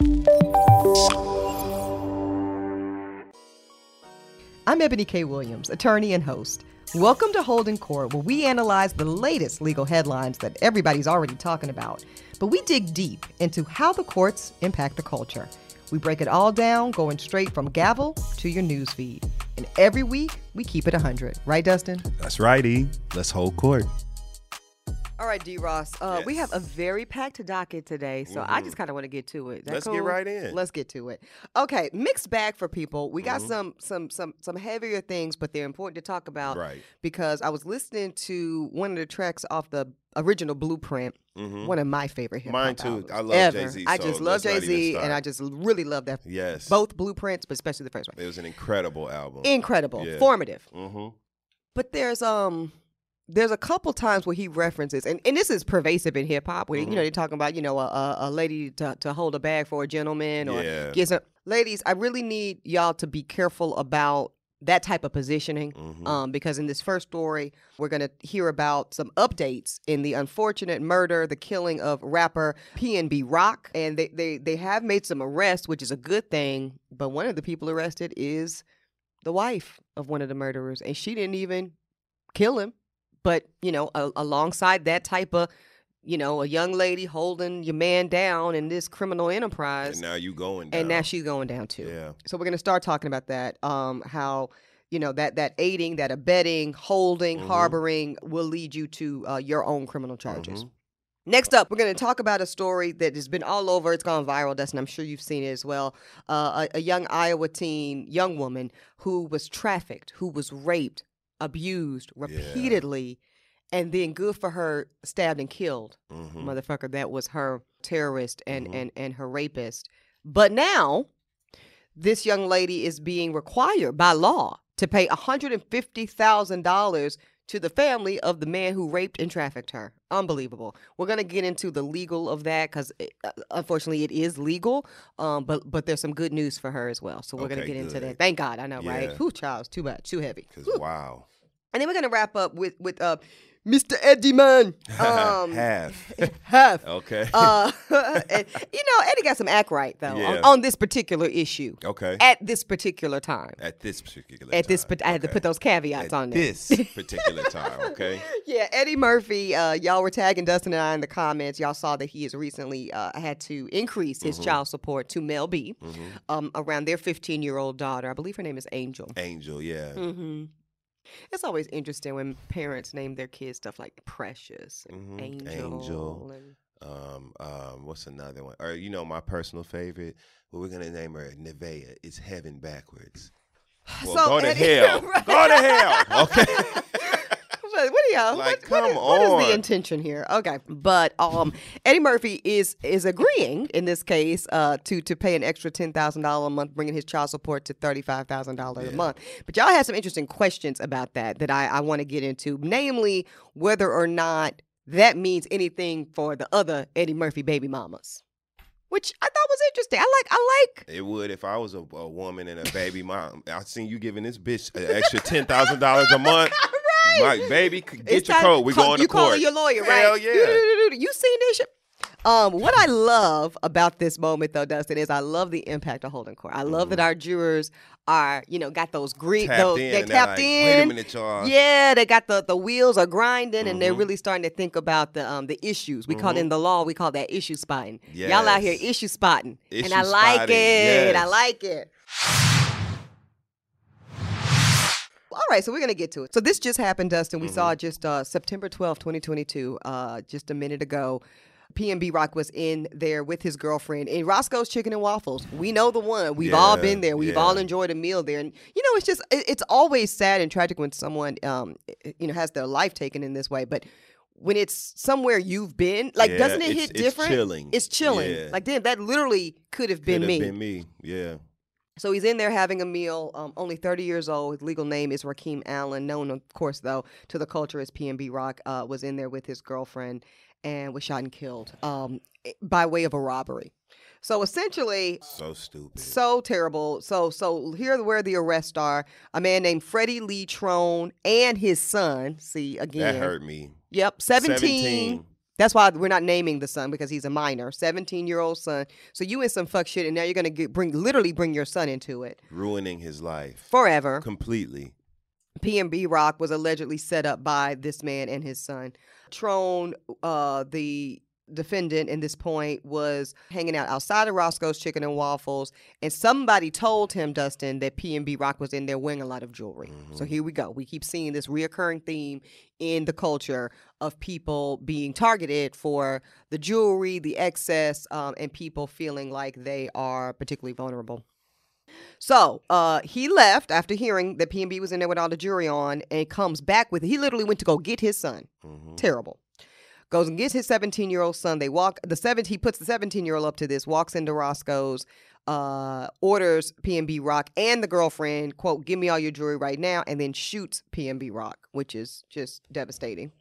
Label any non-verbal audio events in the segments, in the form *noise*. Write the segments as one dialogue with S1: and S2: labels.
S1: I'm Ebony K. Williams, attorney and host. Welcome to Holding Court, where we analyze the latest legal headlines that everybody's already talking about. But we dig deep into how the courts impact the culture. We break it all down, going straight from gavel to your newsfeed. And every week, we keep it 100. Right, Dustin?
S2: That's right, E. Let's hold court.
S1: All right, D. Ross. Uh, We have a very packed docket today, so I just kind of want to get to it. That
S2: Let's get right in.
S1: Let's get to it. Okay, mixed bag for people. We
S2: Mm-hmm.
S1: got some some some some heavier things, but they're important to talk about.
S2: Right.
S1: Because I was listening to one of the tracks off the original Blueprint. One of my favorite hip
S2: Mm-hmm. Mine too. I love. Jay-Z,
S1: I
S2: so
S1: just love Jay Z, and. I just really love that.
S2: Yes.
S1: Both blueprints, but especially the first one.
S2: It was an incredible album.
S1: Incredible,
S2: Yeah.
S1: formative.
S2: mm-hmm.
S1: But there's um there's a couple times where he references and, and this is pervasive in hip hop where you
S2: Mm-hmm.
S1: know they're talking about you know a, a, a lady to, to hold a bag for a gentleman or
S2: Yeah.
S1: get some ladies I really need y'all to be careful about that type of positioning
S2: Mm-hmm.
S1: um, because in this first story we're going to hear about some updates in the unfortunate murder the killing of rapper pnb rock and they, they, they have made some arrests which is a good thing but one of the people arrested is the wife of one of the murderers and she didn't even kill him but you know a, alongside that type of you know a young lady holding your man down in this criminal enterprise
S2: And now you going down.
S1: and now she's going down too
S2: Yeah.
S1: so we're going to start talking about that um how you know that that aiding that abetting holding
S2: Mm-hmm.
S1: harboring will lead you to uh, your own criminal charges
S2: Mhm.
S1: Next up, we're going to talk about a story that has been all over. It's gone viral, Dustin. I'm sure you've seen it as well. Uh, a, a young Iowa teen, young woman who was trafficked, who was raped, abused repeatedly, and then good for her, stabbed and killed.
S2: Mhm.
S1: Motherfucker, that was her terrorist and,
S2: Mhm.
S1: and, and her rapist. But now, this young lady is being required by law to pay $150,000 to the family of the man who raped and trafficked her. Unbelievable. We're to get into the legal of that because unfortunately it is legal, um, but but there's some good news for her as well. So we're
S2: Okay,
S1: get into that. Thank God, I know, right?
S2: Yeah.
S1: Whew, Charles, too much, too heavy.
S2: Wow.
S1: And then we're to wrap up with with uh, Mr. Eddie Man. *laughs* Um,
S2: Half. *laughs*
S1: Half.
S2: Okay.
S1: Uh, *laughs* and, you know, Eddie got some act right though
S2: Yeah.
S1: on, on this particular issue
S2: okay.
S1: at this particular time.
S2: At this particular
S1: At this,
S2: time.
S1: but I had to put those caveats
S2: At
S1: on there.
S2: this particular time. Okay.
S1: yeah, Eddie Murphy. Uh, y'all were tagging Dustin and I in the comments. Y'all saw that he has recently uh, had to increase
S2: Mm-hmm.
S1: his child support to Mel B um, around their 15 year old daughter. I believe her name is Angel.
S2: Angel. Yeah.
S1: hmm It's always interesting when parents name their kids stuff like Precious and
S2: Mhm.
S1: Angel.
S2: Angel.
S1: and-
S2: Um. Um. What's another one? Or you know, my personal favorite. Well, we're gonna name her Nevea. It's heaven backwards. *sighs* Well,
S1: So,
S2: go to *laughs* hell.
S1: Right.
S2: Go to hell. *laughs* Okay. *laughs*
S1: What what are y'all?
S2: Like,
S1: what, what
S2: come
S1: is- what is the intention here? Okay, but um, Eddie Murphy is is agreeing in this case uh to to pay an extra ten thousand dollar a month, bringing his child support to thirty five thousand dollars a month. But y'all had some interesting questions about that that I I want to get into, namely whether or not that means anything for the other Eddie Murphy baby mamas, which I thought was interesting. I like I like
S2: It would if I was a, a woman and a baby mom. I seen you giving this bitch an extra ten thousand dollars a month. *laughs* My baby, get
S1: It's
S2: your
S1: time-
S2: code. We
S1: call-
S2: going to court.
S1: you
S2: court.
S1: calling your lawyer, right?
S2: Hell yeah.
S1: You seen this shit? Um, what I love about this moment, though, Dustin, is I love the impact of holding court. I love that our jurors are, you know, got those
S2: Mm-hmm. Tapped
S1: those
S2: in
S1: they
S2: and they're
S1: tapped
S2: like,
S1: in.
S2: Wait a minute, y'all.
S1: Yeah, they got the the wheels are grinding, and they're
S2: Mhm.
S1: really starting to think about the um the issues. We call it in the law, we call that issue spotting. Y'all out here
S2: Mm-hmm. Yes.
S1: issue spotting, and
S2: Issue
S1: I like
S2: spotting,
S1: it. I like it. All right, so we're gonna get to it. So this just happened, Dustin. We
S2: Mm-hmm.
S1: saw just uh, September twelfth, 2022, uh, just a minute ago. PNB Rock was in there with his girlfriend in Roscoe's Chicken and Waffles. We know the one. We've all been there. We've
S2: yeah.
S1: all enjoyed a meal there. And you know, it's just it- it's always sad and tragic when someone um you know has their life taken in this way. But when it's somewhere you've been, like
S2: Yeah,
S1: doesn't it
S2: it's-
S1: hit
S2: it's
S1: different?
S2: chilling.
S1: It's chilling.
S2: Yeah.
S1: Like damn, that literally could have been
S2: Could
S1: me.
S2: have been me. Yeah.
S1: So he's in there having a meal. Um, only 30 years old. His legal name is Rakim Allen, known, of course, though, to the culture as PNB Rock. Uh, was in there with his girlfriend and was shot and killed um, by way of a robbery. So essentially,
S2: So stupid.
S1: so terrible. So so here where the arrests are. A man named Freddie Lee Trone and his son. See again.
S2: that hurt me.
S1: Yep, 17,
S2: 17.
S1: That's why we're not naming the son because he's a minor, 17 year old son. So you in some fuck shit, and now you're gonna get, bring literally bring your son into it
S2: Ruining his life
S1: forever.
S2: completely.
S1: PNB Rock was allegedly set up by this man and his son. Trone, uh, the defendant in this point, was hanging out outside of Roscoe's Chicken and Waffles, and somebody told him, Dustin, that PNB Rock was in there wearing a lot of jewelry. So here we go. We keep seeing this reoccurring theme in the culture of people being targeted for the jewelry, the excess, um, and people feeling like they are particularly vulnerable. So uh, he left after hearing that PNB was in there with all the jewelry on, and comes back with. He literally went to go get his son.
S2: Mhm.
S1: Terrible. Goes and gets his 17 year old son. They walk the seven. He puts the 17 year old up to this. Walks into Roscoe's. Uh, orders PNB Rock and the girlfriend quote Give me all your jewelry right now, and then shoots PNB Rock, which is just devastating.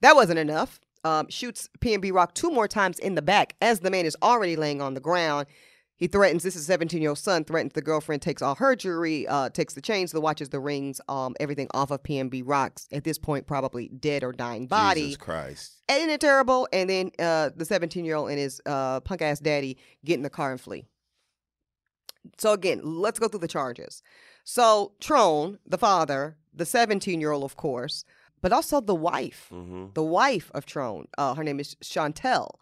S1: That wasn't enough. Um, shoots PNB Rock two more times in the back as the man is already laying on the ground. He threatens this is 17 year old son threatens the girlfriend, takes all her jewelry, uh, takes the chains, the watches, the rings, um, everything off of PNB Rock's at this point probably dead or dying body.
S2: Jesus Christ.
S1: Ain't it terrible? And then uh, the 17 year old and his uh, punk ass daddy get in the car and flee. So again, let's go through the charges. So Trone, the father, the 17 year old, of course, but also the wife
S2: hmm
S1: the wife of Trone. Uh, her name is Chantel.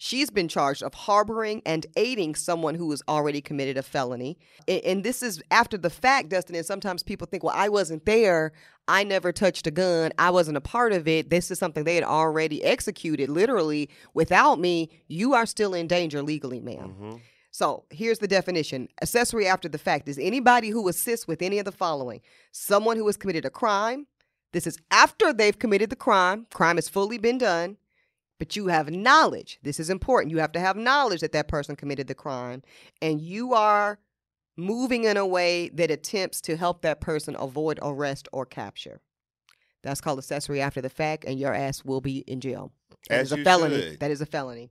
S1: She's been charged of harboring and aiding someone who has already committed a felony. And, and this is after the fact, Dustin. And sometimes people think, well, I wasn't there. I never touched a gun. I wasn't a part of it. This is something they had already executed, literally. Without me, you are still in danger legally, ma'am.
S2: hmm
S1: So here's the definition accessory after the fact is anybody who assists with any of the following someone who has committed a crime. This is after they've committed the crime, crime has fully been done, but you have knowledge. This is important. You have to have knowledge that that person committed the crime, and you are moving in a way that attempts to help that person avoid arrest or capture. That's called accessory after the fact, and your ass will be in jail. That
S2: As
S1: is a felony.
S2: should.
S1: That is a felony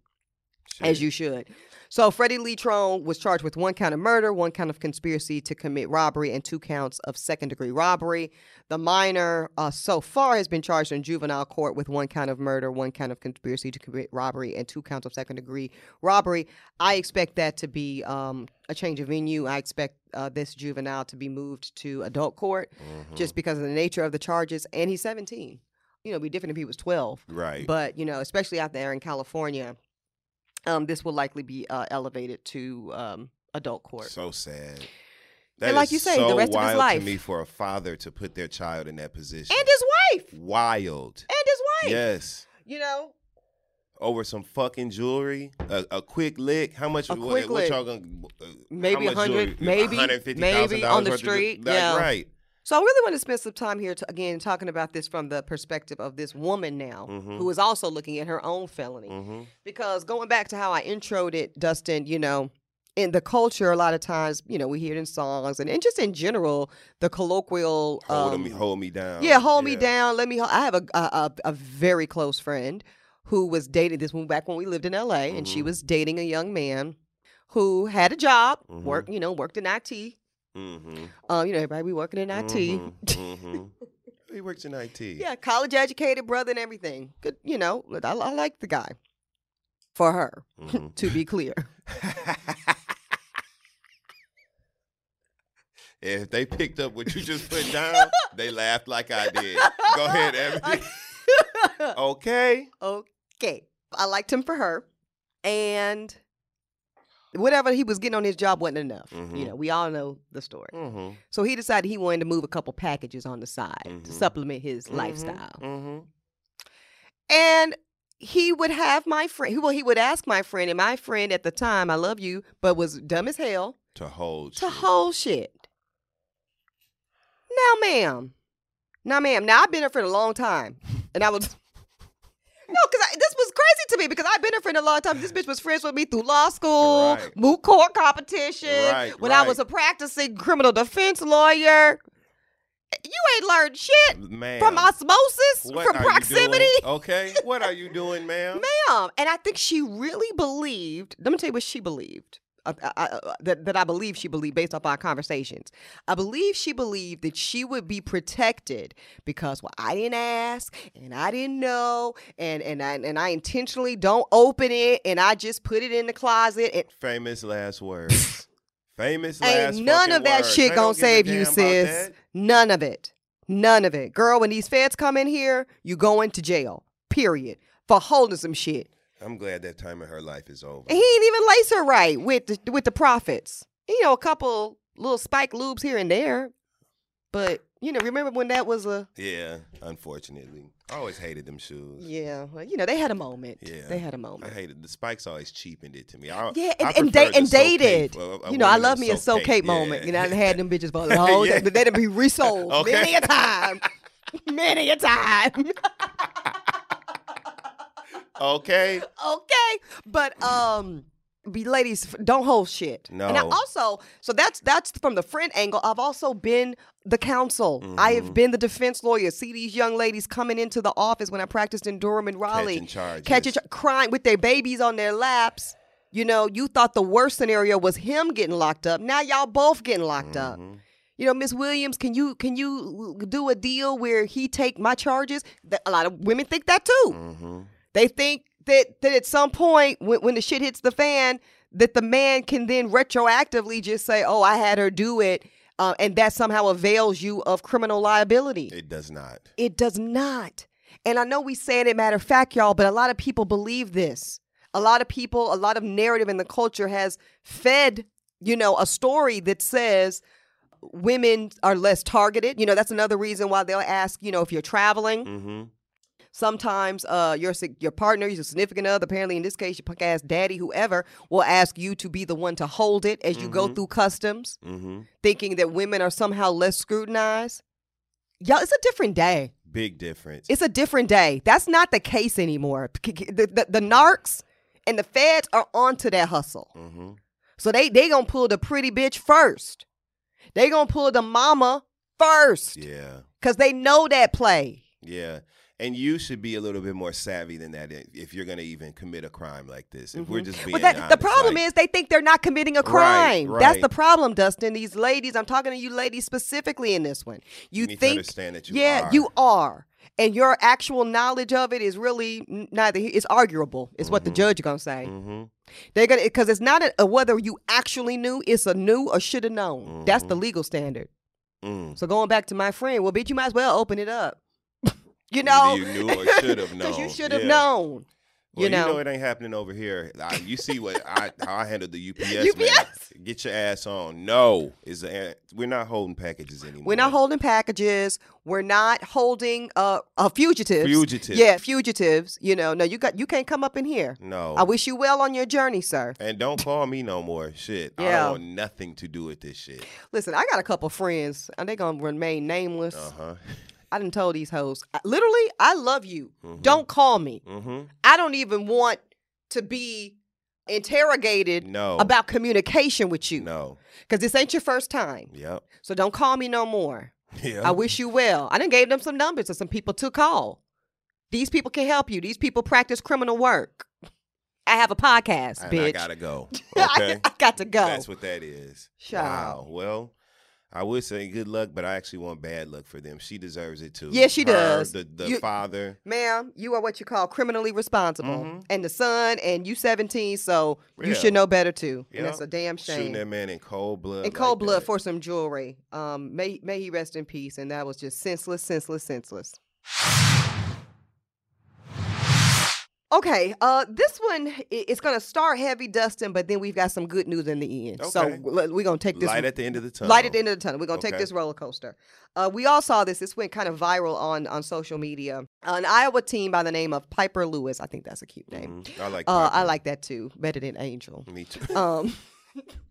S1: as you should. So Freddie Lee Trone was charged with one count of murder, one count of conspiracy to commit robbery, and two counts of second degree robbery. The minor uh, so far has been charged in juvenile court with one count of murder, one count of conspiracy to commit robbery, and two counts of second degree robbery. I expect that to be um, a change of venue. I expect uh, this juvenile to be moved to adult court
S2: Mhm.
S1: just because of the nature of the charges, and he's 17. You know, it'd be different if he was 12.
S2: right.
S1: But you know, especially out there in California, um, this will likely be uh, elevated to um, adult court.
S2: So sad.
S1: And like you say, the
S2: so
S1: rest of his life.
S2: to me for a father to put their child in that position.
S1: and his wife,
S2: wild.
S1: and his wife.
S2: Yes.
S1: You know,
S2: Over some fucking jewelry, a, a quick lick. How much?
S1: A
S2: what,
S1: quick
S2: what
S1: lick.
S2: y'all gonna? Uh,
S1: Maybe a hundred, maybe,
S2: $150,000
S1: maybe on the
S2: worth of ju-
S1: street, yeah.
S2: Right.
S1: So I really want to spend some time here, to, again, talking about this from the perspective of this woman now,
S2: Mhm.
S1: who is also looking at her own felony.
S2: hmm
S1: because going back to how I introed it, Dustin, you know, in the culture, a lot of times, you know, we hear it in songs and, and just in general, the colloquial.
S2: Hold
S1: um,
S2: me, hold me down.
S1: Yeah, hold me down. Let me. I have a, a a very close friend who was dating this one back when we lived in L.A. and she
S2: Mhm.
S1: was dating a young man who had a job,
S2: Mhm.
S1: work, you know, worked in IT.
S2: Mm-hmm.
S1: Um, you know, everybody be working in IT.
S2: hmm *laughs* He works in IT.
S1: Yeah, college educated brother and everything. Good, you know, I, I like the guy. For her,
S2: Mhm. *laughs*
S1: to be clear. *laughs*
S2: if they picked up what you just put down, they laughed like I did. Go ahead, Ebony. Okay.
S1: okay. I liked him for her. And whatever he was getting on his job wasn't enough. You
S2: Mhm.
S1: know, we all know the story.
S2: Mm-hmm.
S1: So he decided he wanted to move a couple packages on the side to
S2: Mhm.
S1: supplement his lifestyle.
S2: Mm-hmm.
S1: And he would have my friend, well, he would ask my friend, and my friend at the time, I love you, but was dumb as hell,
S2: To hold.
S1: to
S2: shit.
S1: hold shit. Now, ma'am. Now, ma'am. Now, I've been her for a long time. And I was. No, because this was crazy to me because I've been her for a long time. This bitch was friends with me through law school,
S2: Right.
S1: moot court competition,
S2: Right,
S1: when I was a practicing criminal defense lawyer. You ain't learned shit
S2: Ma'am.
S1: from osmosis,
S2: what
S1: from proximity. *laughs*
S2: Okay. What are you doing, ma'am?
S1: Ma'am. And I think she really believed. Let me tell you what she believed. Uh, uh, uh, that that I believe she believed based off our conversations. I believe she believed that she would be protected because well, I didn't ask and I didn't know and and I and I intentionally don't open it and I just put it in the closet and
S2: Famous last words. *laughs* Famous last words
S1: ain't none of that
S2: words.
S1: shit
S2: They
S1: gonna
S2: don't give a
S1: save you, sis. None of it. None of it. Girl, when these feds come in here, you going to jail. Period. For holding some shit.
S2: I'm glad that time in her life is over.
S1: And he ain't even lace her right with the with the profits. You know, a couple little spike loops here and there. But, you know, remember when that was a
S2: Yeah, unfortunately. I always hated them shoes.
S1: yeah, well, you know, they had a moment.
S2: Yeah.
S1: They had a moment.
S2: I hated the spikes always cheapened it to me. I,
S1: Yeah,
S2: I
S1: and, and, da- and dated.
S2: uh,
S1: you know, I love me a soap cape moment.
S2: yeah.
S1: You know, I had them bitches for *laughs* the whole
S2: Yeah.
S1: They done be resold *laughs*
S2: Okay.
S1: many a time. *laughs* many a time.
S2: Okay. *laughs*
S1: okay but um be ladies don't hold shit and i
S2: No.
S1: also so that's that's from the friend angle i've also been the counsel i have
S2: Mhm.
S1: been the defense lawyer see these young ladies coming into the office when i practiced in durham and raleigh
S2: Catching charges.
S1: catching ch- crying with their babies on their laps you know you thought the worst scenario was him getting locked up now y'all both getting locked up
S2: Mhm.
S1: you know, Miss Williams, can you can you do a deal where he take my charges? That, a lot of women think that too.
S2: Mhm.
S1: They think that that at some point when, when the shit hits the fan, that the man can then retroactively just say, "Oh, I had her do it," uh, and that somehow avails you of criminal liability.
S2: It does not.
S1: It does not. And I know we saying it matter of fact, y'all, but a lot of people believe this. A lot of people, a lot of narrative in the culture has fed, you know, a story that says women are less targeted. You know, that's another reason why they'll ask, you know, if you're traveling.
S2: Mm-hmm.
S1: Sometimes uh, your your partner, your significant other, apparently in this case, your punk ass daddy, whoever, will ask you to be the one to hold it as you go
S2: Mhm.
S1: through customs,
S2: Mm-hmm.
S1: thinking that women are somehow less scrutinized. Y'all, it's a different day.
S2: Big difference.
S1: It's a different day. That's not the case anymore. The, the, the narcs and the feds are onto that hustle.
S2: mm-hmm.
S1: So they they gonna pull the pretty bitch first. They gonna pull the mama first
S2: Yeah.
S1: because they know that play.
S2: Yeah. And you should be a little bit more savvy than that if- you're going to even commit a crime like this. If we're just being
S1: But that, the problem
S2: like-
S1: is they think they're not committing a crime.
S2: Right,
S1: crime. That's the problem, Dustin. These ladies, I'm talking to you ladies specifically in this one. You,
S2: you
S1: think
S2: understand that you
S1: yeah,
S2: are.
S1: you are. And your actual knowledge of it is really neither. he- It's arguable. Is what the
S2: Mhm.
S1: judge gonna say.
S2: Mm-hmm.
S1: They're gonna because it's not a, a whether you actually knew. It's a knew or should have known. That's the
S2: Mhm.
S1: legal standard.
S2: Mm.
S1: So going back to my friend, well, bitch, you might as well open it up. You know,
S2: Either you knew or should have *laughs* known.
S1: you should have
S2: Yeah.
S1: known.
S2: Well,
S1: you know.
S2: it ain't happening over here. I, you see what *laughs* I how I handled the UPS, man.
S1: UPS.
S2: Get your ass on. No, is the, we're not holding packages anymore.
S1: We're not holding packages. We're not holding uh, uh fugitives.
S2: Fugitives.
S1: Yeah, fugitives. You know, no, you got you can't come up in here.
S2: No.
S1: I wish you well on your journey, sir.
S2: and don't call me no more. Shit. I
S1: Yeah.
S2: don't want nothing to do with this shit.
S1: Listen, I got a couple friends, and they gonna remain nameless.
S2: Uh huh.
S1: I done told these hoes, I- literally, I love you. Don't call me.
S2: Mm-hmm.
S1: I don't even want to be interrogated
S2: No.
S1: about communication with you
S2: No.
S1: because this ain't your first time.
S2: Yep.
S1: So don't call me no more.
S2: Yeah.
S1: I wish you well. I done gave them some numbers of some people to call. These people can help you. These people practice criminal work. I have a podcast,
S2: and
S1: bitch.
S2: I gotta go. *laughs*
S1: I-
S2: Okay. *laughs*
S1: I, got to go.
S2: That's what that is. Wow. Well, I would say good luck, but I actually want bad luck for them. She deserves it too.
S1: Yeah, she
S2: Her,
S1: does.
S2: The, the
S1: You-
S2: father.
S1: Ma'am, you are what you call criminally responsible.
S2: Mhm.
S1: And the son, and you 17, so you should know better too. And
S2: Yeah.
S1: that's a damn shame.
S2: Shooting that man in cold blood.
S1: in cold
S2: like
S1: blood
S2: that.
S1: for some jewelry. Um, may may he rest in peace. And that was just senseless, senseless, senseless. Okay, uh, this one is gonna start heavy, Dustin, but then we've got some good news in the end. So
S2: Okay.
S1: l- we're gonna take this
S2: light at the end of the tunnel.
S1: light at the end of the tunnel. We're gonna take this roller coaster. Uh, we all saw this. This went kind of viral on on social media. An Iowa team by the name of Piper Lewis. I think that's a cute name.
S2: Mhm. I like.
S1: Uh, I like that too, better than Angel.
S2: Me too.
S1: Um, *laughs*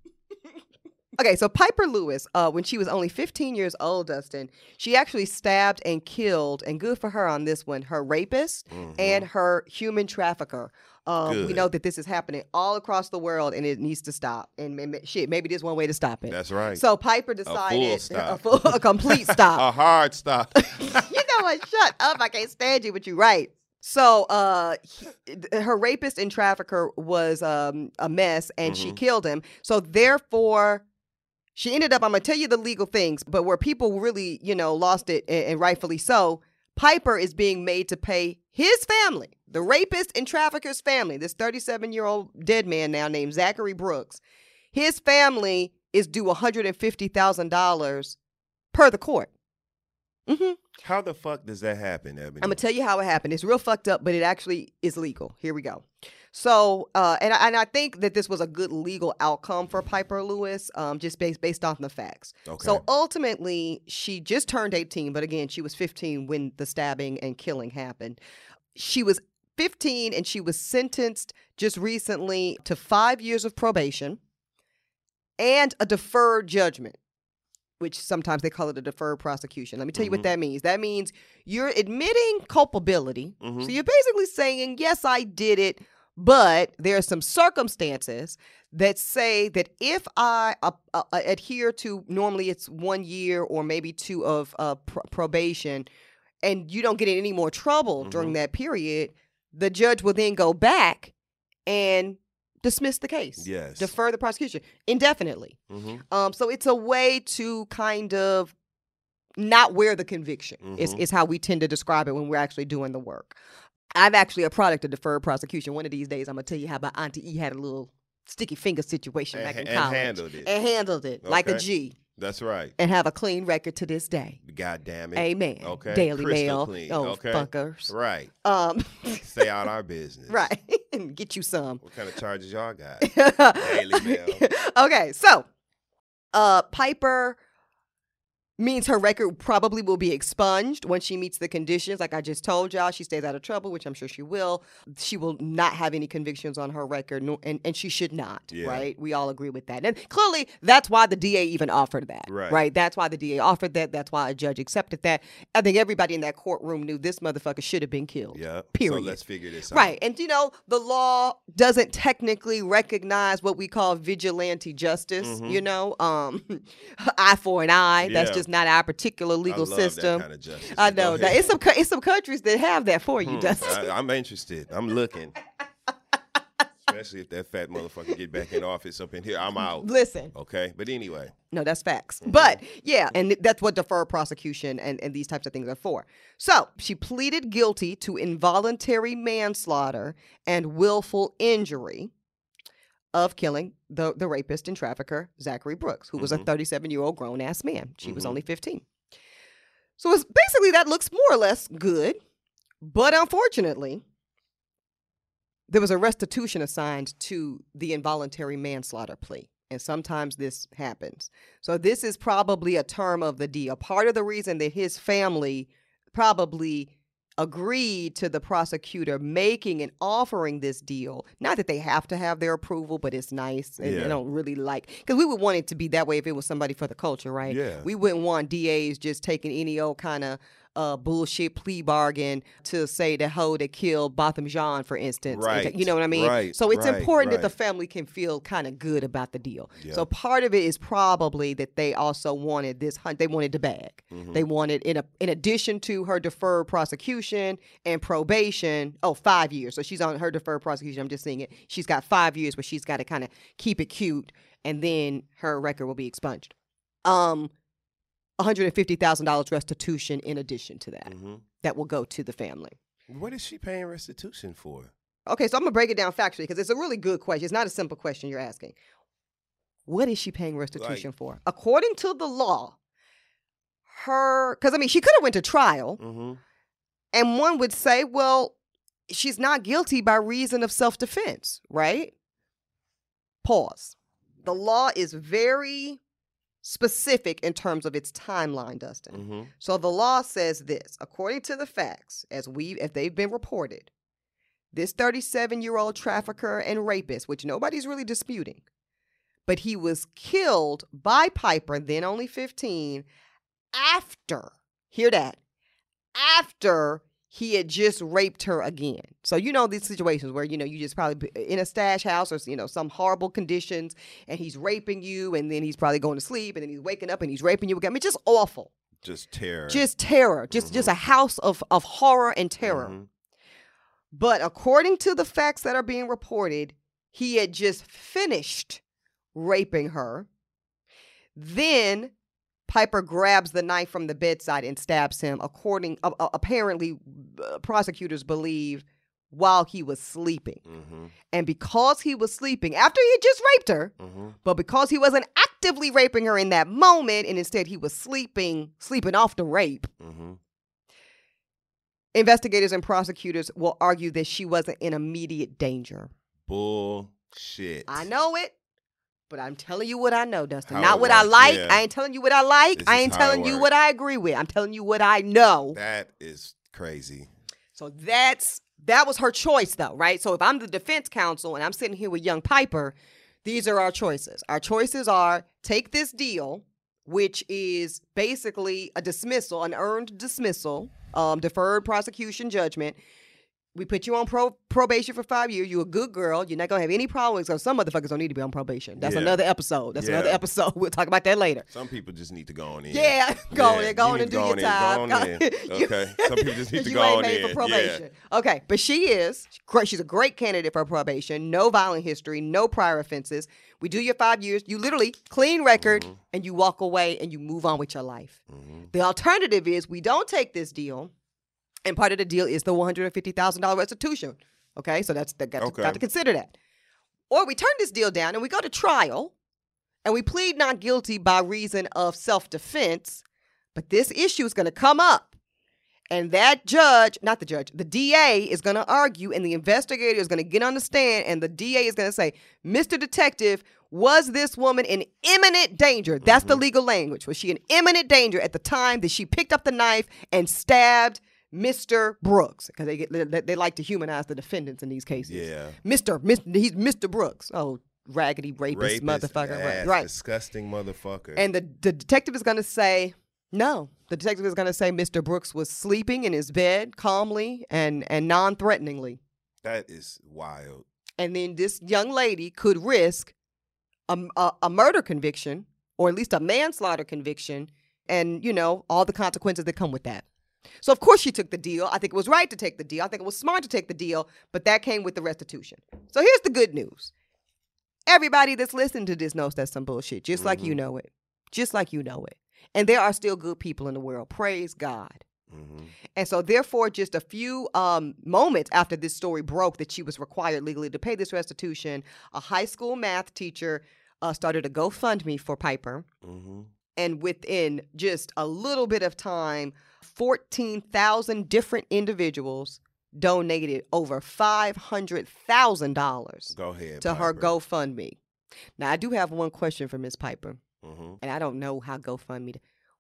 S1: okay, so Piper Lewis, uh, when she was only 15 years old, Dustin, she actually stabbed and killed, and good for her on this one, her rapist
S2: Mhm.
S1: and her human trafficker. Um, we know that this is happening all across the world, and it needs to stop. And ma- shit, maybe there's one way to stop it.
S2: That's right.
S1: So Piper decided *laughs*
S2: stop.
S1: a, full, a complete *laughs* stop.
S2: a hard stop. *laughs*
S1: you know what? Shut up! I can't stand you, but you're right. So, uh, he- her rapist and trafficker was um, a mess, and she
S2: Mhm.
S1: killed him. So, therefore, she ended up. I'm gonna tell you the legal things, but where people really, you know, lost it, and, and rightfully so. Piper is being made to pay his family, the rapist and trafficker's family, this 37 year old dead man now named Zachary Brooks. His family is due $150,000 per the court. Mm-hmm.
S2: How the fuck does that happen, Ebony?
S1: I'm gonna tell you how it happened. It's real fucked up, but it actually is legal. Here we go. So, uh, and I- and I think that this was a good legal outcome for Piper Lewis, um, just based based on the facts.
S2: okay.
S1: So ultimately, she just turned 18, but again, she was 15 when the stabbing and killing happened. She was 15 and she was sentenced just recently to five years of probation and a deferred judgment, which sometimes they call it a deferred prosecution. Let me tell you
S2: Mhm.
S1: what that means. That means you're admitting culpability.
S2: Mhm.
S1: So you're basically saying, yes, I did it, but there are some circumstances that say that if I uh, uh, adhere to normally it's one year or maybe two of uh, pr- probation, and you don't get in any more trouble during
S2: Mhm.
S1: that period, the judge will then go back and dismiss the case,
S2: yes.
S1: defer the prosecution indefinitely.
S2: Mhm.
S1: Um, so it's a way to kind of not wear the conviction. Is
S2: Mhm.
S1: is how we tend to describe it when we're actually doing the work. I'm actually a product of deferred prosecution. One of these days, I'm gonna tell you how my Auntie E had a little sticky finger situation
S2: And,
S1: back in college.
S2: and
S1: college
S2: handled it.
S1: and handled it like a G.
S2: That's right.
S1: and have a clean record to this day.
S2: God damn it.
S1: Amen.
S2: Okay.
S1: Daily
S2: Crystal
S1: Mail.
S2: clean.
S1: Oh,
S2: Okay.
S1: fuckers.
S2: Right.
S1: Um,
S2: Stay out our business. *laughs*
S1: right. *laughs* And get you some.
S2: What kind of charges y'all got? *laughs* Daily Mail.
S1: okay, so uh Piper means her record probably will be expunged when she meets the conditions. Like I just told y'all, she stays out of trouble, which I'm sure she will. She will not have any convictions on her record, no, and, and she should not,
S2: Yeah.
S1: right? We all agree with that. And clearly, that's why the DA even offered that,
S2: Right. right?
S1: That's why the DA offered that. That's why a judge accepted that. I think everybody in that courtroom knew this motherfucker should have been killed.
S2: Yeah.
S1: Period.
S2: So let's figure this out.
S1: Right. And you know, the law doesn't technically recognize what we call vigilante justice,
S2: Mhm.
S1: you know, um *laughs* eye for an eye. That's
S2: Yeah.
S1: Not our particular
S2: I
S1: legal
S2: love
S1: system.
S2: That kind of.
S1: I know. Now, it's some it's some countries that have that for you,
S2: Hmm,
S1: Dustin.
S2: I, I'm interested. I'm looking. Especially if that fat motherfucker get back in office up in here, I'm out.
S1: Listen,
S2: Okay, but anyway,
S1: no, that's facts.
S2: Mm-hmm.
S1: But yeah, and that's what deferred prosecution and, and these types of things are for. So she pleaded guilty to involuntary manslaughter and willful injury of killing the, the rapist and trafficker, Zachary Brooks, who was a
S2: Mhm.
S1: 37 year old grown ass man. She was
S2: Mhm.
S1: only 15. So it's basically that looks more or less good. But unfortunately, there was a restitution assigned to the involuntary manslaughter plea. And sometimes this happens. So this is probably a term of the deal. Part of the reason that his family probably agreed to the prosecutor making and offering this deal. Not that they have to have their approval, but it's nice. And
S2: Yeah.
S1: they don't really like because we would want it to be that way if it was somebody for the culture, right?
S2: Yeah.
S1: We wouldn't want DAs just taking any old kind of uh, bullshit plea bargain to say the hoe that killed Botham Jean, for instance.
S2: Right,
S1: You know what I mean?
S2: right,
S1: so it's
S2: right,
S1: important that the family can feel kind of good about the deal.
S2: Yeah.
S1: So part of it is probably that they also wanted this hunt. They wanted the bag.
S2: Mhm.
S1: They wanted in a in addition to her deferred prosecution and probation. Oh, five years. So she's on her deferred prosecution. I'm just seeing it. She's got five years but she's got to kind of keep it cute, and then her record will be expunged. Um, one hundred and fifty thousand dollars restitution in addition to that.
S2: Mhm.
S1: That will go to the family.
S2: what is she paying restitution for?
S1: Okay, so I'm gonna break it down factually because it's a really good question. It's not a simple question you're asking. What is she paying restitution for? According to the law, her because I mean she could have went to trial,
S2: Mm-hmm.
S1: and one would say, well, she's not guilty by reason of self defense, right? Pause. The law is very specific in terms of its timeline, Dustin.
S2: Mm-hmm.
S1: So the law says this, according to the facts, as we if they've been reported, this 37-year-old trafficker and rapist, which nobody's really disputing, but he was killed by Piper, then only 15, after, hear that, after he had just raped her again. So you know these situations where you know you just probably in a stash house or you know some horrible conditions and he's raping you and then he's probably going to sleep and then he's waking up and he's raping you again. I mean just awful
S2: Just terror.
S1: just terror just just a house of of horror and terror
S2: Mhm.
S1: But according to the facts that are being reported, he had just finished raping her. Then Piper grabs the knife from the bedside and stabs him. According, uh, apparently, uh, prosecutors believe while he was sleeping.
S2: Mm-hmm.
S1: And because he was sleeping after he had just raped her,
S2: Mm-hmm.
S1: but because he wasn't actively raping her in that moment, and instead he was sleeping, sleeping off the rape,
S2: Mm-hmm.
S1: investigators and prosecutors will argue that she wasn't in immediate danger.
S2: Bullshit.
S1: I know it, but I'm telling you what I know, Dustin.
S2: How
S1: Not what I like.
S2: yeah.
S1: I ain't telling you what I like.
S2: This
S1: I ain't telling you what I agree with. I'm telling you what I know.
S2: That is crazy.
S1: So that's that was her choice though, right? So if I'm the defense counsel and I'm sitting here with young Piper, these are our choices. Our choices are take this deal, which is basically a dismissal, an earned dismissal, um, deferred prosecution judgment. We put you on pro- probation for five years. You're a good girl. You're not gonna have any problems. So some motherfuckers don't need to be on probation. That's
S2: Yeah.
S1: another episode. That's another episode. *laughs* We'll talk about that later.
S2: Some people just need to go on in.
S1: Yeah, *laughs* go
S2: Yeah,
S1: in, go *laughs*
S2: you need
S1: and do your
S2: in,
S1: time.
S2: go on in. Okay. Some people just need to
S1: you
S2: go
S1: ain't
S2: on
S1: made
S2: in.
S1: for
S2: Yeah.
S1: probation. Okay, but she is. She's a great candidate for probation. No violent history, no prior offenses. We do your five years. You literally clean record,
S2: Mhm.
S1: and you walk away and you move on with your life.
S2: Mhm.
S1: The alternative is we don't take this deal, and part of the deal is the one hundred and fifty thousand dollar restitution. Okay, so that's the, got, to,
S2: Okay.
S1: got to consider that. Or we turn this deal down and we go to trial, and we plead not guilty by reason of self defense. But this issue is going to come up, and that judge, not the judge, the DA is going to argue, and the investigator is going to get on the stand, and the DA is going to say, "Mr. Detective." Was this woman in imminent danger? That's the
S2: Mhm.
S1: legal language. Was she in imminent danger at the time that she picked up the knife and stabbed Mr. Brooks? Because they, get- they they like to humanize the defendants in these cases.
S2: Yeah.
S1: Mr. Mr. He's Mr. Brooks. Oh, raggedy rapist,
S2: Rapist,
S1: motherfucker.
S2: ass,
S1: Right. right.
S2: Disgusting motherfucker.
S1: And the, the detective is going to say, no. The detective is going to say Mr. Brooks was sleeping in his bed calmly and, and non threateningly.
S2: that is wild.
S1: And then this young lady could risk a, a, a murder conviction or at least a manslaughter conviction and, you know, all the consequences that come with that. So, of course, she took the deal. I think it was right to take the deal. I think it was smart to take the deal, but that came with the restitution. So, here's the good news everybody that's listening to this knows that's some bullshit, just like you
S2: Mhm.
S1: know it. Just like you know it. And there are still good people in the world. Praise God.
S2: hmm
S1: And so, therefore, just a few um, moments after this story broke that she was required legally to pay this restitution, a high school math teacher uh, started a GoFundMe for Piper.
S2: hmm
S1: And within just a little bit of time, 14,000 different individuals donated over $500,000
S2: Go ahead.
S1: to her GoFundMe. Now, I do have one question for Miss Piper,
S2: Mhm.
S1: and I don't know how GoFundMe.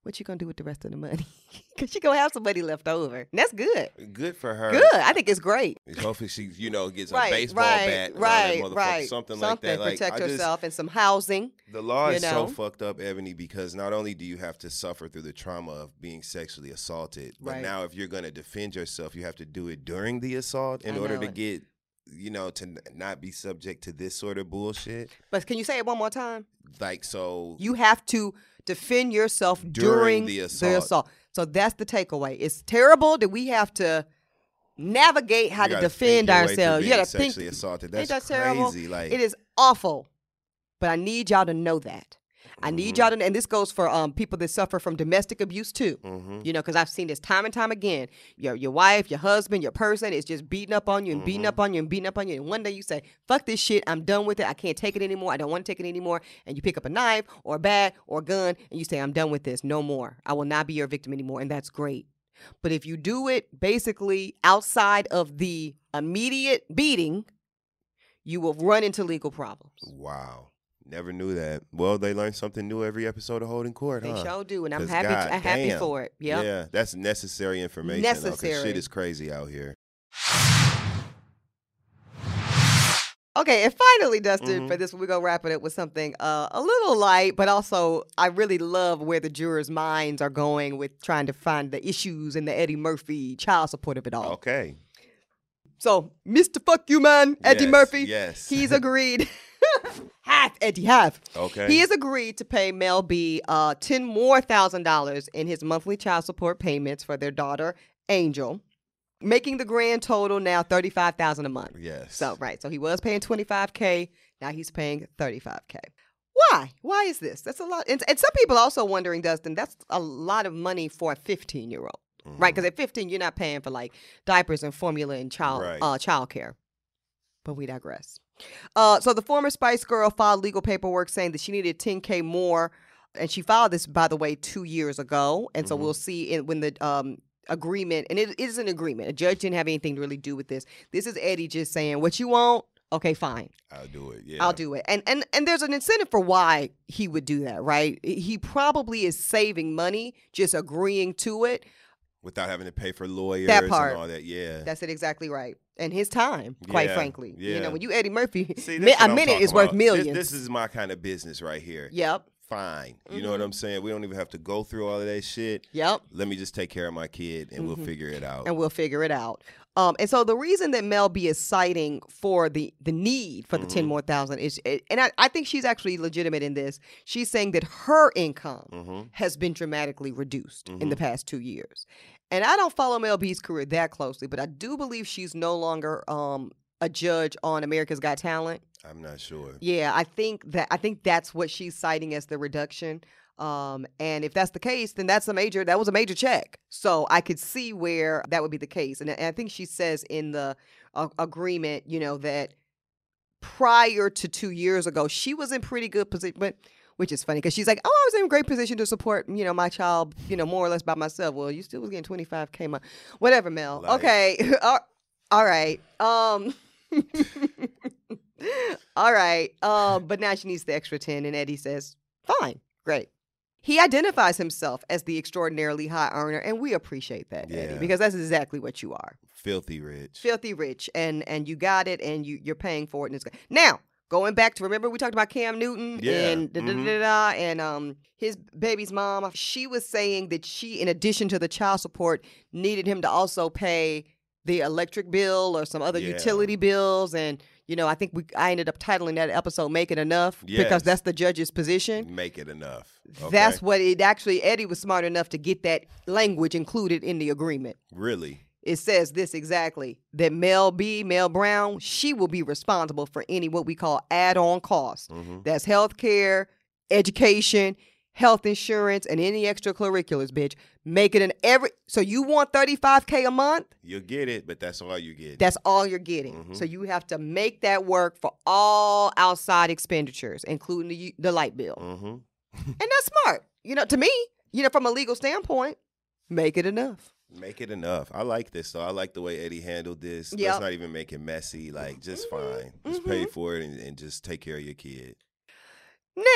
S1: What you gonna do with the rest of the money? *laughs* Because she gonna have some money left over. And that's good.
S2: Good for her.
S1: Good. I think it's great.
S2: Hopefully she, you know, gets
S1: right,
S2: a baseball
S1: right,
S2: bat,
S1: right, right.
S2: something, like that. Like,
S1: protect
S2: just-
S1: herself and some housing.
S2: The law is
S1: know?
S2: so fucked up, Ebony, because not only do you have to suffer through the trauma of being sexually assaulted, but
S1: Right.
S2: now if you're going to defend yourself, you have to do it during the assault in
S1: I
S2: order to
S1: it.
S2: get, you know, to not be subject to this sort of bullshit.
S1: But can you say it one more time?
S2: Like, so
S1: You have to defend yourself during,
S2: During the
S1: assault.
S2: assault.
S1: So that's the takeaway. It's terrible that we have to navigate how to defend
S2: think your way through
S1: ourselves. You got to think.
S2: sexually assaulted.
S1: Ain't
S2: That's
S1: that terrible?
S2: crazy. Like,
S1: It is awful. But I need y'all to know that. I need
S2: Mhm.
S1: y'all to, and this goes for um people that suffer from domestic abuse too.
S2: hmm
S1: You know, because I've seen this time and time again. Your your wife, your husband, your person is just beating up on you and beating
S2: Mhm.
S1: up on you and beating up on you. And one day you say, "Fuck this shit! I'm done with it. I can't take it anymore. I don't want to take it anymore." And you pick up a knife or a bat or a gun and you say, "I'm done with this. No more. I will not be your victim anymore." And that's great. But if you do it basically outside of the immediate beating, you will run into legal problems.
S2: Wow. Never knew that. Well, they learn something new every episode of Holding Court,
S1: They
S2: huh?
S1: sure do, and I'm
S2: 'Cause
S1: happy.
S2: God
S1: I'm happy
S2: damn.
S1: for it. Yep.
S2: Yeah, that's necessary information. though, 'cause
S1: Necessary.
S2: shit is crazy out here.
S1: Okay, and finally, Dustin,
S2: Mhm.
S1: for this, we're gonna wrap it up with something uh, a little light, but also I really love where the jurors' minds are going with trying to find the issues in the Eddie Murphy child support of it all.
S2: Okay.
S1: So, Mr. Fuck You Man, Eddie
S2: Yes,
S1: Murphy,
S2: Yes.
S1: he's *laughs* agreed. *laughs* half Eddie, half.
S2: okay.
S1: He has agreed to pay Mel B uh, ten more thousand dollars in his monthly child support payments for their daughter Angel. making the grand total now thirty five thousand a month.
S2: Yes.
S1: So right, so he was paying twenty five k. Now he's paying thirty five k. Why? Why is this? That's a lot. And, and some people also wondering, Dustin, that's a lot of money for a fifteen year old, right? Because at fifteen, you're not paying for like diapers and formula and child
S2: Right.
S1: uh, child care. But we digress. Uh, so the former Spice Girl filed legal paperwork saying that she needed 10k more, and she filed this, by the way, two years ago. And so
S2: Mhm.
S1: we'll see in, when the um, agreement, and it is an agreement. A judge didn't have anything to really do with this. This is Eddie just saying, "What you want? Okay, fine,
S2: I'll do it. Yeah.
S1: I'll do it." And and and there's an incentive for why he would do that, right? He probably is saving money just agreeing to it.
S2: Without having to pay for lawyers that
S1: part.
S2: and all that. Yeah.
S1: That's it exactly right. And his time, quite
S2: Yeah,
S1: frankly. You know, when you Eddie Murphy, *laughs*
S2: See,
S1: mi-
S2: this
S1: a minute is worth
S2: about. This-
S1: millions.
S2: This, is my kind of business right here.
S1: Yep.
S2: Fine. You know
S1: Mhm.
S2: what I'm saying? We don't even have to go through all of that shit.
S1: Yep.
S2: Let me just take care of my kid and
S1: Mhm.
S2: we'll figure it out.
S1: and we'll figure it out. Um, and so the reason that Mel B is citing for the the need for the ten
S2: Mhm.
S1: more thousand is, and I, I think she's actually legitimate in this. She's saying that her income
S2: hmm
S1: has been dramatically reduced in
S2: Mhm.
S1: the past two years. And I don't follow Mel B's career that closely, but I do believe she's no longer um, a judge on America's Got Talent.
S2: I'm not sure.
S1: Yeah, I think that I think that's what she's citing as the reduction. Um, and if that's the case, then that's a major that was a major check. So I could see where that would be the case. And, I- think she says in the uh, agreement, you know, that prior to two years ago, she was in pretty good position, but which is funny because she's like, "Oh, I was in a great position to support, you know, my child, you know, more or less by myself." Well, you still was getting twenty five k month, whatever, Mel.
S2: Like-
S1: okay, *laughs* all right. Um, *laughs* all right. Um, but now she needs the extra ten, and Eddie says, "Fine, great." He identifies himself as the extraordinarily high earner, and we appreciate that, Eddie, because that's exactly what you are
S2: Filthy rich.
S1: filthy rich and and you got it and you you're paying for it and it's good. now going back to remember we talked about Cam Newton
S2: Yeah,
S1: and da, da, da, da, da, and um his baby's mom she was saying that she in addition to the child support needed him to also pay the electric bill or some other
S2: Yeah.
S1: utility bills and you know I think we I ended up titling that episode make it enough
S2: Yes.
S1: because that's the judge's position
S2: Make it enough. Okay?
S1: that's what it actually Eddie was smart enough to get that language included in the agreement
S2: really.
S1: It says this exactly that Mel B, Mel Brown, she will be responsible for any what we call add on costs.
S2: hmm
S1: That's health care, education, health insurance, and any extracurriculars, bitch. Make it an every so you want 35K a month?
S2: You'll get it, but that's all you get.
S1: That's all you're getting.
S2: Mhm.
S1: So you have to make that work for all outside expenditures, including the the light bill.
S2: hmm
S1: And that's smart. You know, to me, you know, from a legal standpoint, make it enough.
S2: Make it enough. I like this though. I like the way Eddie handled this.
S1: Yep.
S2: Let's not even make it messy. Like just fine. Just pay for it and, and just take care of your kid.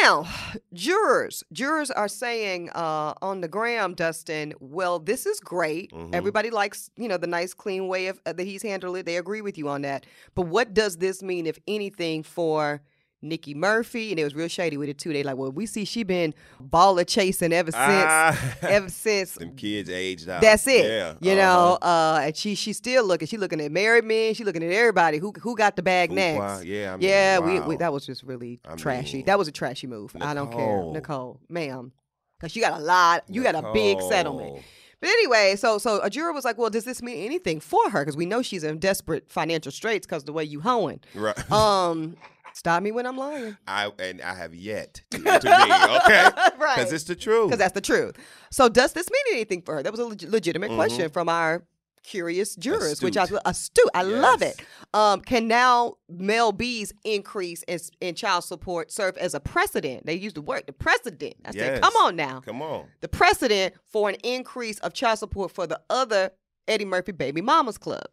S1: Now, jurors, jurors are saying uh, on the gram, Dustin. Well, this is great.
S2: Mhm.
S1: Everybody likes, you know, the nice, clean way of uh, that he's handled it. They agree with you on that. But what does this mean, if anything, for Nikki Murphy? And it was real shady with it too. They like, well, we see she been baller chasing ever since,
S2: Ah. *laughs*
S1: ever since.
S2: Them kids aged out.
S1: That's it.
S2: Yeah.
S1: You
S2: uh-huh.
S1: know, uh, and she she's still looking. She looking at married men. She looking at everybody who who got the bag
S2: Fuqua,
S1: next.
S2: Yeah. I mean,
S1: Yeah,
S2: wow.
S1: we, we that was just really
S2: I
S1: trashy.
S2: mean,
S1: that was a trashy move. I don't care,
S2: Nicole.
S1: Nicole, ma'am, because you got a lot. You got a big settlement. But anyway, so so a juror was like, "Well, does this mean anything for her? Because we know she's in desperate financial straits because the way you hoeing."
S2: Right.
S1: Um, stop me when I'm lying.
S2: I and I have yet to intervene. Okay. *laughs*
S1: right.
S2: Because it's the truth.
S1: because that's the truth. So does this mean anything for her? That was a leg- legitimate
S2: Mhm.
S1: question from our curious jurors, which I
S2: Astute.
S1: astute. I love it. Um, can now Mel B's increase in, in child support serve as a precedent? They used the word the precedent. I said,
S2: Yes.
S1: come on now,
S2: Come on.
S1: the precedent for an increase of child support for the other Eddie Murphy Baby Mamas Club.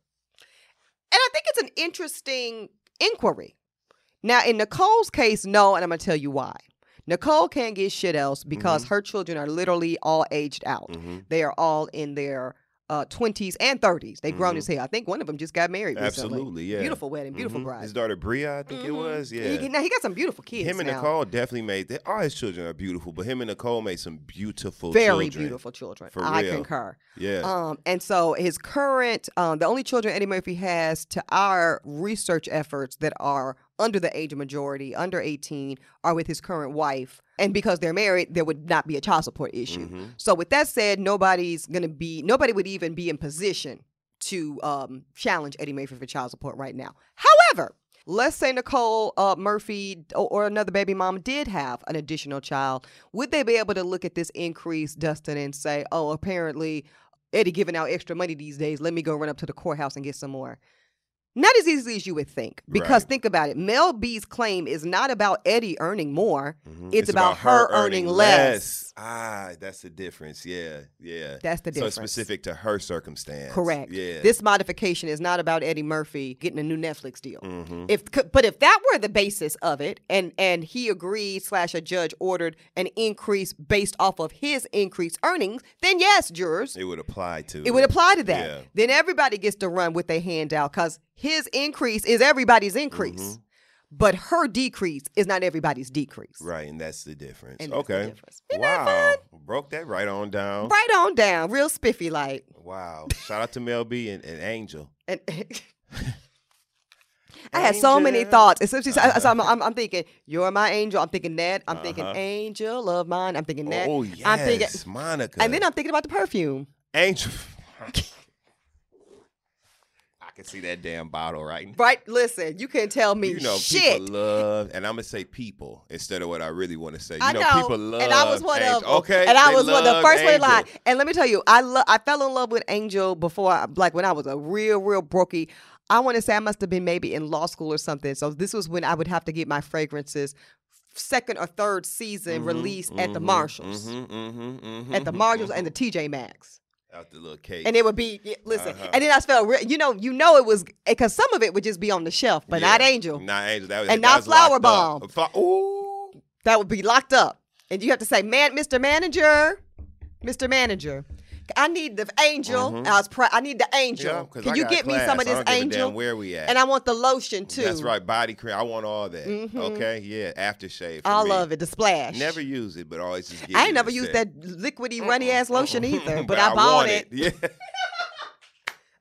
S1: And I think it's an interesting inquiry. Now, in Nicole's case, no, and I'm gonna tell you why. Nicole can't get shit else because her children are literally all aged out.
S2: hmm
S1: They are all in their uh, 20s and 30s. They grown
S2: Mhm.
S1: as hell. I think one of them just got married recently.
S2: Absolutely. Yeah.
S1: Beautiful wedding, beautiful
S2: Mhm.
S1: bride.
S2: His daughter Bria, I think it
S1: Mhm.
S2: was. Yeah.
S1: he- now he got some beautiful kids.
S2: him and
S1: now.
S2: Nicole definitely made. They, all his children are beautiful, but him and Nicole made some beautiful,
S1: very
S2: children.
S1: beautiful children.
S2: For
S1: I
S2: real.
S1: concur.
S2: Yeah.
S1: Um, and so his current, um, the only children Eddie Murphy has to our research efforts that are under the age of majority, under 18, are with his current wife. And because they're married, there would not be a child support issue.
S2: Mhm.
S1: So with that said, nobody's gonna be, nobody would even be in position to um, challenge Eddie Murphy for child support right now. However, let's say Nicole uh, Murphy or, or, another baby mom did have an additional child. Would they be able to look at this increase, Dustin, and say, oh, apparently Eddie giving out extra money these days. Let me go run up to the courthouse and get some more. Not as easily as you would think. Because right. think about it. Mel B's claim is not about Eddie earning more. Mm-hmm. It's, it's, about, about her, earning, less. less.
S2: Ah, that's the difference. Yeah, yeah.
S1: That's the difference.
S2: So specific to her circumstance.
S1: Correct.
S2: Yeah.
S1: This modification is not about Eddie Murphy getting a new Netflix deal. Mm-hmm. If but if that were the basis of it, and and he agreed slash a judge ordered an increase based off of his increased earnings, then yes, jurors,
S2: it would apply to.
S1: It would apply to that. Yeah. Then everybody gets to run with their hand out because his increase is everybody's increase. Mm-hmm. But her decrease is not everybody's decrease.
S2: Right, and that's the difference. That's okay. The difference. wow. Broke that right on down.
S1: Right on down. Real spiffy like.
S2: Wow. *laughs* Shout out to Mel B and, and Angel. And *laughs*
S1: I had so many thoughts. Especially, uh-huh. so I'm, *laughs* I'm, I'm, thinking, "You're my angel." I'm thinking that. I'm uh-huh. thinking, "Angel of mine." I'm thinking that.
S2: Oh yes, I'm thinking, Monica.
S1: And then I'm thinking about the perfume.
S2: Angel. Can see that damn bottle right now.
S1: Right, listen, you can't tell me
S2: you know,
S1: shit.
S2: People love, and I'm gonna say people instead of what I really want to say. You
S1: I
S2: know,
S1: know,
S2: people love,
S1: and I was one
S2: Angel.
S1: of
S2: okay,
S1: and I was one of the first one line. And let me tell you, I lo- I fell in love with Angel before, I, like when I was a real, real brokey. I want to say I must have been maybe in law school or something. So this was when I would have to get my fragrances second or third season mm-hmm, released mm-hmm, at the mm-hmm, Marshalls, mm-hmm, mm-hmm, mm-hmm, at the Marshalls and the TJ Maxx
S2: out the little cake.
S1: And it would be listen, uh-huh. and then I felt real, you know, you know it was because some of it would just be on the shelf, but yeah. not Angel,
S2: not Angel, that was,
S1: and
S2: that
S1: not Flower Bomb.
S2: Ooh,
S1: that would be locked up, and you have to say, "Man, Mr. Manager, Mr. Manager." I need the angel. Mm-hmm. I was pr- I need the angel. Yeah, Can you get
S2: class.
S1: me some of this angel?
S2: where we at?
S1: And I want the lotion too.
S2: That's right, body cream. I want all that. Mm-hmm. Okay, yeah, aftershave.
S1: I
S2: me.
S1: love it. The splash.
S2: Never use it, but always just.
S1: I ain't never used that liquidy runny ass lotion either, *laughs* but, but I, I bought it.
S2: it. *laughs* Yeah.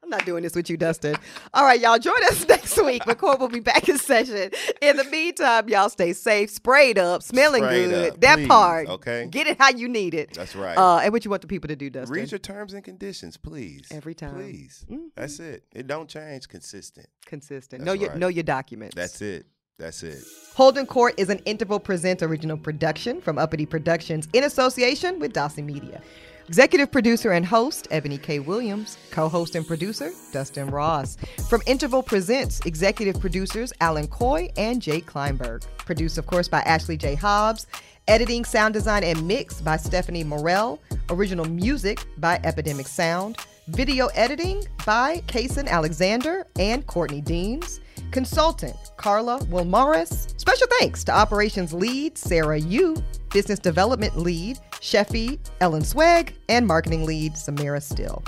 S1: I'm not doing this with you, Dustin. All right, y'all join us *laughs* next week. McCoy will be back in session. In the meantime, y'all stay safe, sprayed up, smelling sprayed good. Up, that please, part.
S2: Okay.
S1: Get it how you need it.
S2: That's right.
S1: Uh, and what you want the people to do, Dustin?
S2: Read your terms and conditions, please.
S1: Every time.
S2: Please. Mm-hmm. That's it. It don't change. Consistent.
S1: Consistent. That's know your know your documents.
S2: That's it. That's it.
S1: Holden Court is an Interval Presents original production from Uppity Productions in association with Dawson Media. Executive producer and host, Ebony K. Williams. Co host and producer, Dustin Ross. From Interval Presents, executive producers, Alan Coy and Jake Kleinberg. Produced, of course, by Ashley J. Hobbs. Editing, sound design, and mix by Stephanie Morell. Original music by Epidemic Sound. Video editing by Kason Alexander and Courtney Deans. Consultant Carla Wilmaris. Special thanks to Operations Lead Sarah Yu, Business Development Lead Sheffy Ellen Swag, and Marketing Lead Samira Still.